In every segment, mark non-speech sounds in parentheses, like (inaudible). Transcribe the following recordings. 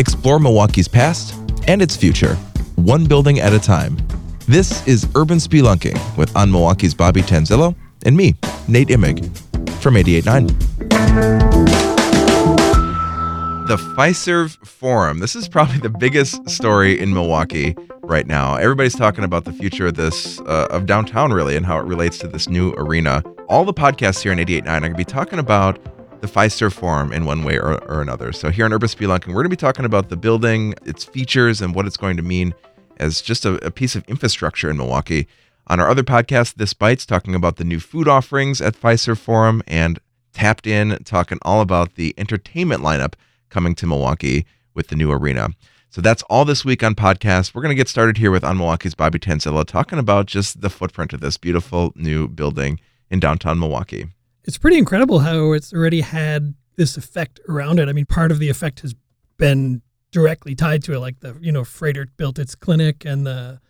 Explore Milwaukee's past and its future, one building at a time. This is Urban Spelunking with On Milwaukee's Bobby Tanzillo and me, Nate Imig, from 88.9 the Fiserv Forum. This is probably the biggest story in Milwaukee right now. Everybody's talking about the future of this, uh, of downtown, really, and how it relates to this new arena. All the podcasts here in 88.9 are going to be talking about the Fiserv Forum in one way or, or another. So here on Urban Spelunking, we're going to be talking about the building, its features, and what it's going to mean as just a, a piece of infrastructure in Milwaukee. On our other podcast, This Bites, talking about the new food offerings at Fiserv Forum, and Tapped In, talking all about the entertainment lineup coming to Milwaukee with the new arena. So that's all this week on podcast. We're going to get started here with On Milwaukee's Bobby Tanzillo talking about just the footprint of this beautiful new building in downtown Milwaukee. It's pretty incredible how it's already had this effect around it. I mean, part of the effect has been directly tied to it, like the you know Froedtert built its clinic and the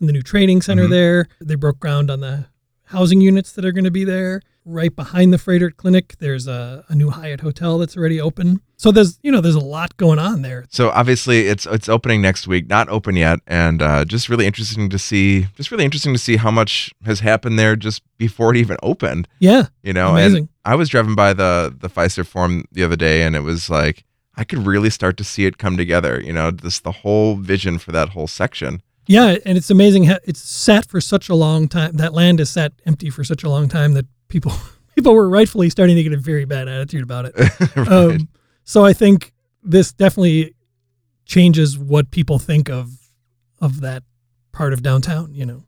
and the new training center mm-hmm. there. They broke ground on the housing units that are going to be there right behind the Froedtert Clinic. There's a, a, new Hyatt hotel that's already open. So there's you know there's a lot going on there. So obviously it's it's opening next week, not open yet, and uh, just really interesting to see. Just really interesting to see how much has happened there just before it even opened. Yeah, you know, amazing. I was driving by the the Fiserv Forum the other day, and it was like I could really start to see it come together. You know, this the whole vision for that whole section. Yeah, and it's amazing how it's sat for such a long time. That land is sat empty for such a long time that people (laughs) people were rightfully starting to get a very bad attitude about it. (laughs) right. um, so I think this definitely changes what people think of of that part of downtown. You know.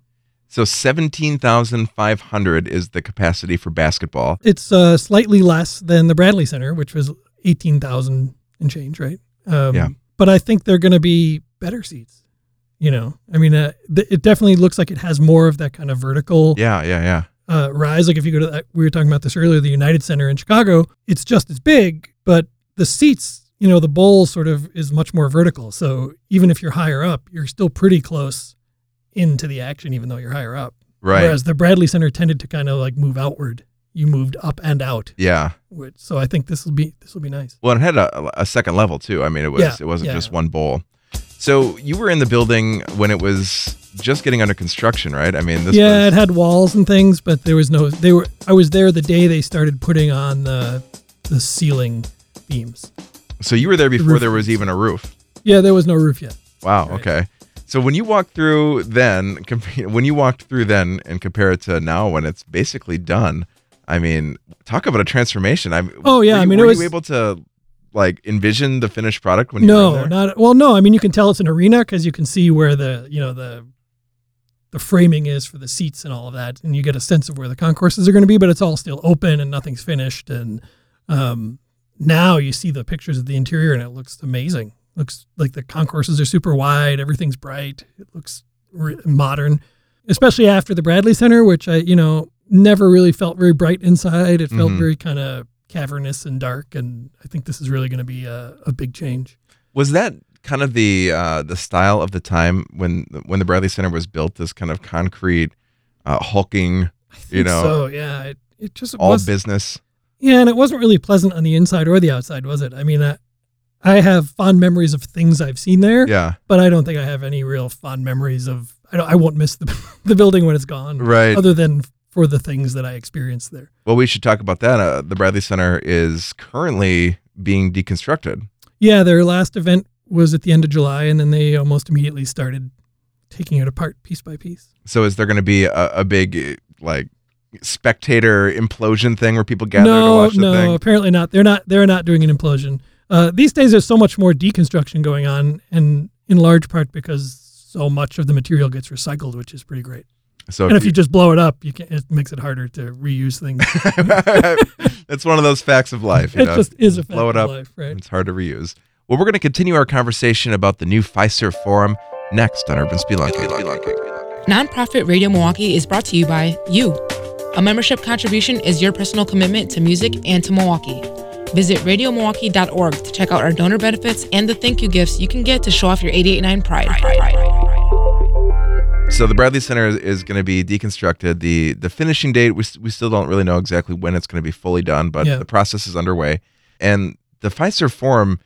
So seventeen thousand five hundred is the capacity for basketball. It's uh, slightly less than the Bradley Center, which was eighteen thousand and change, right? Um, yeah. But I think they're going to be better seats. You know, I mean, uh, th- it definitely looks like it has more of that kind of vertical. Yeah, yeah, yeah uh, rise. Like if you go to that, we were talking about this earlier, the United Center in Chicago, it's just as big, but the seats, you know, the bowl sort of is much more vertical. So even if you're higher up, you're still pretty close into the action, even though you're higher up. Right. Whereas the Bradley Center tended to kind of like move outward. You moved up and out. Yeah. Which, so I think this will be this will be nice. Well, it had a, a second level too. I mean, it was yeah, it wasn't yeah. just one bowl. So you were in the building when it was just getting under construction, right? I mean, this yeah, was... it had walls and things, but there was no. They were. I was there the day they started putting on the the ceiling beams. So you were there before the there was even a roof. Yeah, there was no roof yet. Wow. Right. Okay. So when you walked through then, (laughs) when you walked through then, and compare it to now when it's basically done, I mean, talk about a transformation. I oh yeah, you, I mean, were it was, you able to like envision the finished product when you no, not well. No, I mean you can tell it's an arena because you can see where the you know the the framing is for the seats and all of that, and you get a sense of where the concourses are going to be. But it's all still open and nothing's finished. And um, now you see the pictures of the interior, and it looks amazing. Looks like the concourses are super wide. Everything's bright. It looks re- modern, especially after the Bradley Center, which I you know never really felt very bright inside. It felt mm-hmm. very kind of cavernous and dark, and I think this is really going to be a, a big change. Was that kind of the uh, the style of the time when when the Bradley Center was built? This kind of concrete, uh, hulking, you know, so yeah, it, it just all was, business. Yeah, and it wasn't really pleasant on the inside or the outside, was it? I mean, I, I have fond memories of things I've seen there. Yeah, but I don't think I have any real fond memories of. I, I won't miss the (laughs) the building when it's gone. Right. Other than for the things that I experienced there. Well, we should talk about that. Uh, the Bradley Center is currently being deconstructed. Yeah, their last event was at the end of July, and then they almost immediately started taking it apart piece by piece. So, is there going to be a, a, big like spectator implosion thing where people gather no, to watch the no, thing? No, apparently not. They're not. They're not doing an implosion. Uh, these days, there's so much more deconstruction going on, and in large part because so much of the material gets recycled, which is pretty great. So and if you, you, just blow it up, you can it makes it harder to reuse things. (laughs) it's one of those facts of life. You it know? just is a fact blow it up. Life, right? It's hard to reuse. Well, we're going to continue our conversation about the new Fiserv Forum next on Urban Spelunking. Nonprofit Radio Milwaukee is brought to you by you. A membership contribution is your personal commitment to music and to Milwaukee. Visit radiomilwaukee.org to check out our donor benefits and the thank you gifts you can get to show off your 889 pride. So the Bradley Center is, is going to be deconstructed. the The finishing date we we still don't really know exactly when it's going to be fully done, but yeah. the process is underway. And the Fiserv Forum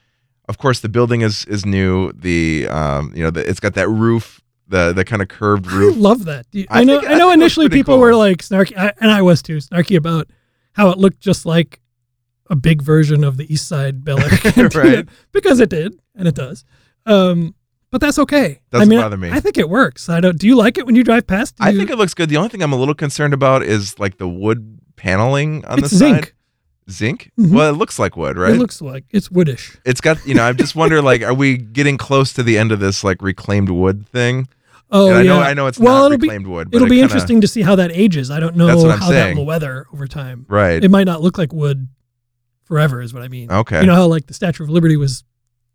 of course, the building is is new. The um, you know, the, it's got that roof, the the kind of curved roof. I love that. You- I I, know. think- I I know. think it looks Initially, people cool. were like snarky, I, and I was too snarky about how it looked just like a big version of the East Side Bel Air (laughs) Right. (laughs) because it did, and it does. Um, but that's okay. I Doesn't mean, bother me. I think it works. I don't. Do you like it when you drive past? Do I you- think it looks good. The only thing I'm a little concerned about is like the wood paneling on it's the zinc. side. Zinc? Mhm. Well, it looks like wood, right? It looks like it's woodish. it's got you know. I just wonder like, are we getting close to the end of this like reclaimed wood thing? Oh and I yeah. know I know it's well, not it'll be reclaimed wood. But it'll it be kinda- interesting to see how that ages. I don't know That's what I'm how that will weather over time. right? It might not look like wood forever, is what I mean. Okay. You know how like the Statue of Liberty was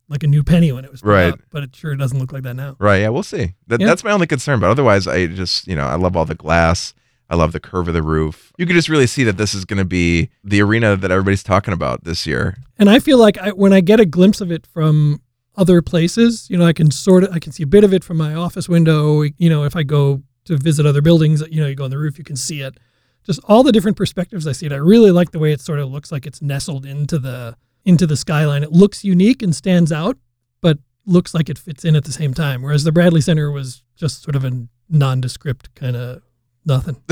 like a new penny when it was Right. up, but it sure doesn't look like that now. Right. Yeah, we'll see. That, Yeah. That's my only concern. But otherwise, I just, you know, I love all the glass. I love the curve of the roof. You could just really see that this is going to be the arena that everybody's talking about this year. And I feel like I, when I get a glimpse of it from other places, you know, I can sort of I can see a bit of it from my office window. You know, if I go to visit other buildings, you know, you go on the roof, you can see it. Just all the different perspectives I see it. I really like the way it sort of looks like it's nestled into the into the skyline. It looks unique and stands out, but looks like it fits in at the same time. Whereas the Bradley Center was just sort of a nondescript kind of nothing (laughs)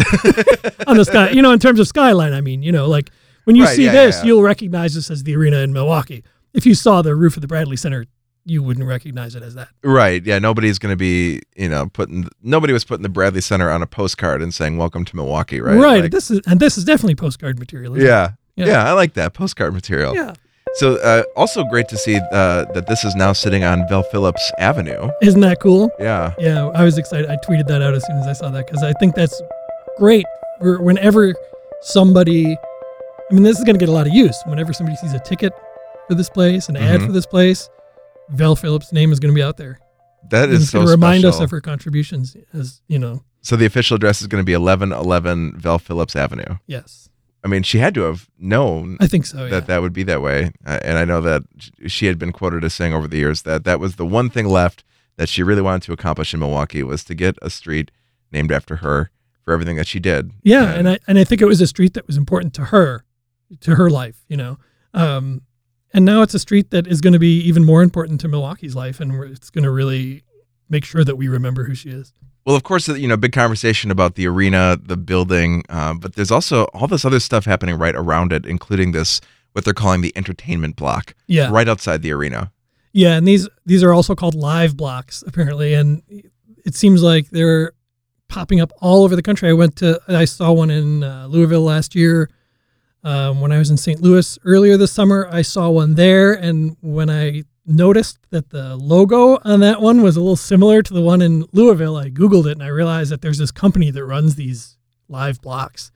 on the sky. You know, in terms of skyline, I mean, you know, like when you Right, see yeah, this, yeah, you'll recognize this as the arena in Milwaukee. If you saw the roof of the Bradley Center, you wouldn't recognize it as that. Right. Yeah. Nobody's going to be, you know, putting, nobody was putting the Bradley Center on a postcard and saying, welcome to Milwaukee, right? Like- this is and this is definitely postcard material. isn't it? yeah. Yeah. yeah. I like that postcard material. Yeah. So, uh, also great to see uh, that this is now sitting on Vel Phillips Avenue. Isn't that cool? Yeah. Yeah, I was excited. I tweeted that out as soon as I saw that because I think that's great. Whenever somebody, I mean, this is going to get a lot of use. Whenever somebody sees a ticket for this place, an ad Mhm. for this place, Vel Phillips' name is going to be out there. That is And is it's so remind us of her contributions as, you know, So the official address is going to be 1111 Vel Phillips Avenue. yes. I mean, she had to have known I think so, yeah. that that would be that way. Uh, and I know that she had been quoted as saying over the years that that was the one thing left that she really wanted to accomplish in Milwaukee was to get a street named after her for everything that she did. Yeah, and I and I think it was a street that was important to her, to her life, you know. Um, and now it's a street that is going to be even more important to Milwaukee's life, and it's going to really make sure that we remember who she is. Well, of course, you know, big conversation about the arena, the building, um, but there's also all this other stuff happening right around it, including this what they're calling the entertainment block, Yeah, right outside the arena. yeah, and these these are also called live blocks apparently, and it seems like they're popping up all over the country. I went to I saw one in uh, Louisville last year. Um, when I was in St. Louis earlier this summer, I saw one there, and when I noticed that the logo on that one was a little similar to the one in Louisville, I Googled it and I realized that there's this company that runs these live blocks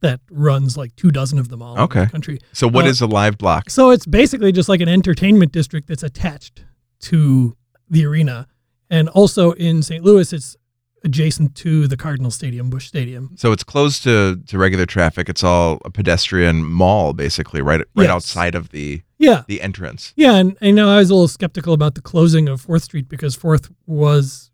that runs like two dozen of them all over Okay. the country. So, what Uh, is a live block? So it's basically just like an entertainment district that's attached to the arena. And also in St. Louis, it's adjacent to the Cardinal Stadium, Busch Stadium. So it's closed to, to regular traffic. It's all a pedestrian mall, basically, right right Yes. outside of the Yeah. the entrance. Yeah. And I know I was a little skeptical about the closing of 4th Street because 4th was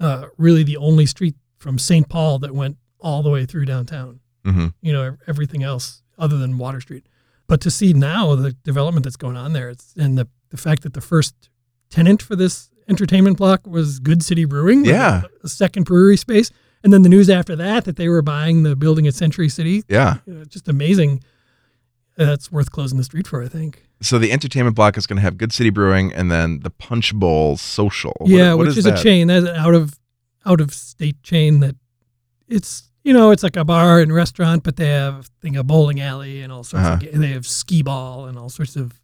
uh, really the only street from St. Paul that went all the way through downtown. hmm you know everything else other than Water Street. But to see now the development that's going on there, it's and the the fact that the first tenant for this entertainment block was Good City Brewing, Yeah. a, a second brewery space, and then the news after that that they were buying the building at Century City, Yeah. you know, just amazing. That's worth closing the street for, I think. So the entertainment block is going to have Good City Brewing and then the Punch Bowl Social. What- yeah, what which is, a that? chain, that's an out of out of state chain that it's you know it's like a bar and restaurant, but they have thing a bowling alley and all sorts Uh-huh. of they have skee ball and all sorts of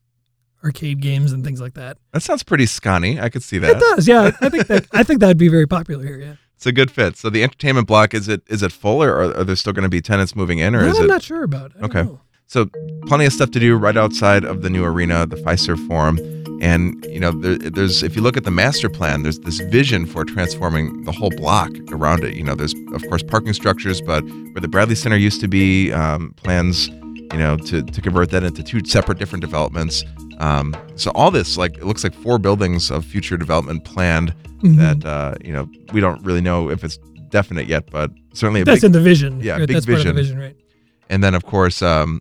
arcade games and things like that. That sounds pretty scunny. I could see that. It does, yeah. I think that I think that'd be very popular here. Yeah, It's a good fit. So the entertainment block is it is it full or are, are there still going to be tenants moving in or Well, is I'm it not sure about it. Okay. know. So plenty of stuff to do right outside of the new arena, the Fiserv Forum, and you know there, there's if you look at the master plan, there's this vision for transforming the whole block around it. You know, there's of course parking structures, but where the Bradley Center used to be, um, plans you know to to convert that into two separate different developments. Um, so all this like it looks like four buildings of future development planned Mhm. that uh, you know we don't really know if it's definite yet, but certainly a big. That's big in the vision. yeah, big that's part of vision. the vision, right? and then of course um,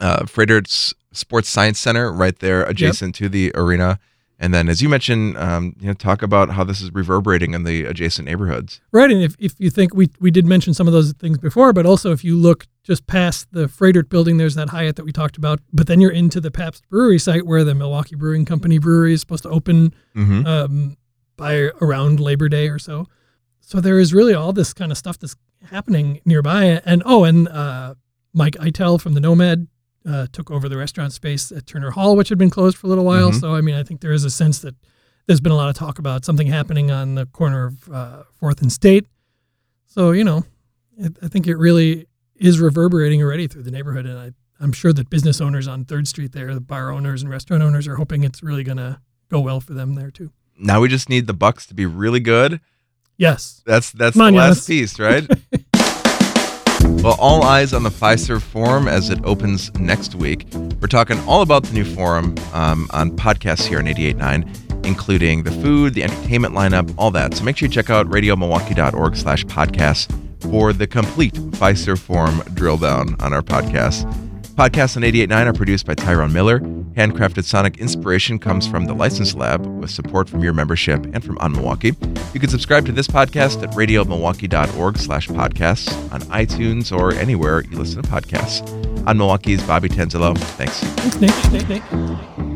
uh, Froedtert's sports science center right there adjacent to the arena. And then, as you mentioned, um, you know, talk about how this is reverberating in the adjacent neighborhoods. Right, and if, if you think we we did mention some of those things before, but also if you look just past the Froedtert building, there's that Hyatt that we talked about. But then you're into the Pabst Brewery site where the Milwaukee Brewing Company brewery is supposed to open Mm-hmm. um, by around Labor Day or so. So there is really all this kind of stuff that's happening nearby. And oh, and uh, Mike Eitel from the Nomad uh, took over the restaurant space at Turner Hall, which had been closed for a little while. Mhm. So I mean, I think there is a sense that there's been a lot of talk about something happening on the corner of uh, Fourth and State. So you know, it, I think it really is reverberating already through the neighborhood, and I, I'm sure that business owners on Third Street there, the bar owners and restaurant owners, are hoping it's really going to go well for them there too. Now we just need the Bucks to be really good. Yes. That's that's the last piece, right? (laughs) well, all eyes on the Fiserv Forum as it opens next week. We're talking all about the new forum um, on podcasts here on 88.9, including the food, the entertainment lineup, all that. So make sure you check out radiomilwaukee.org slash podcasts for the complete Fiserv Forum drill down on our podcast. Podcasts on 88.9 are produced by Tyrone Miller. Handcrafted sonic inspiration comes from the License Lab with support from your membership and from On Milwaukee. You can subscribe to this podcast at radiomilwaukee.org slash podcasts on iTunes or anywhere you listen to podcasts. On Milwaukee's Bobby Tanzillo. Thanks. Thanks, Nick. Nick, Nick.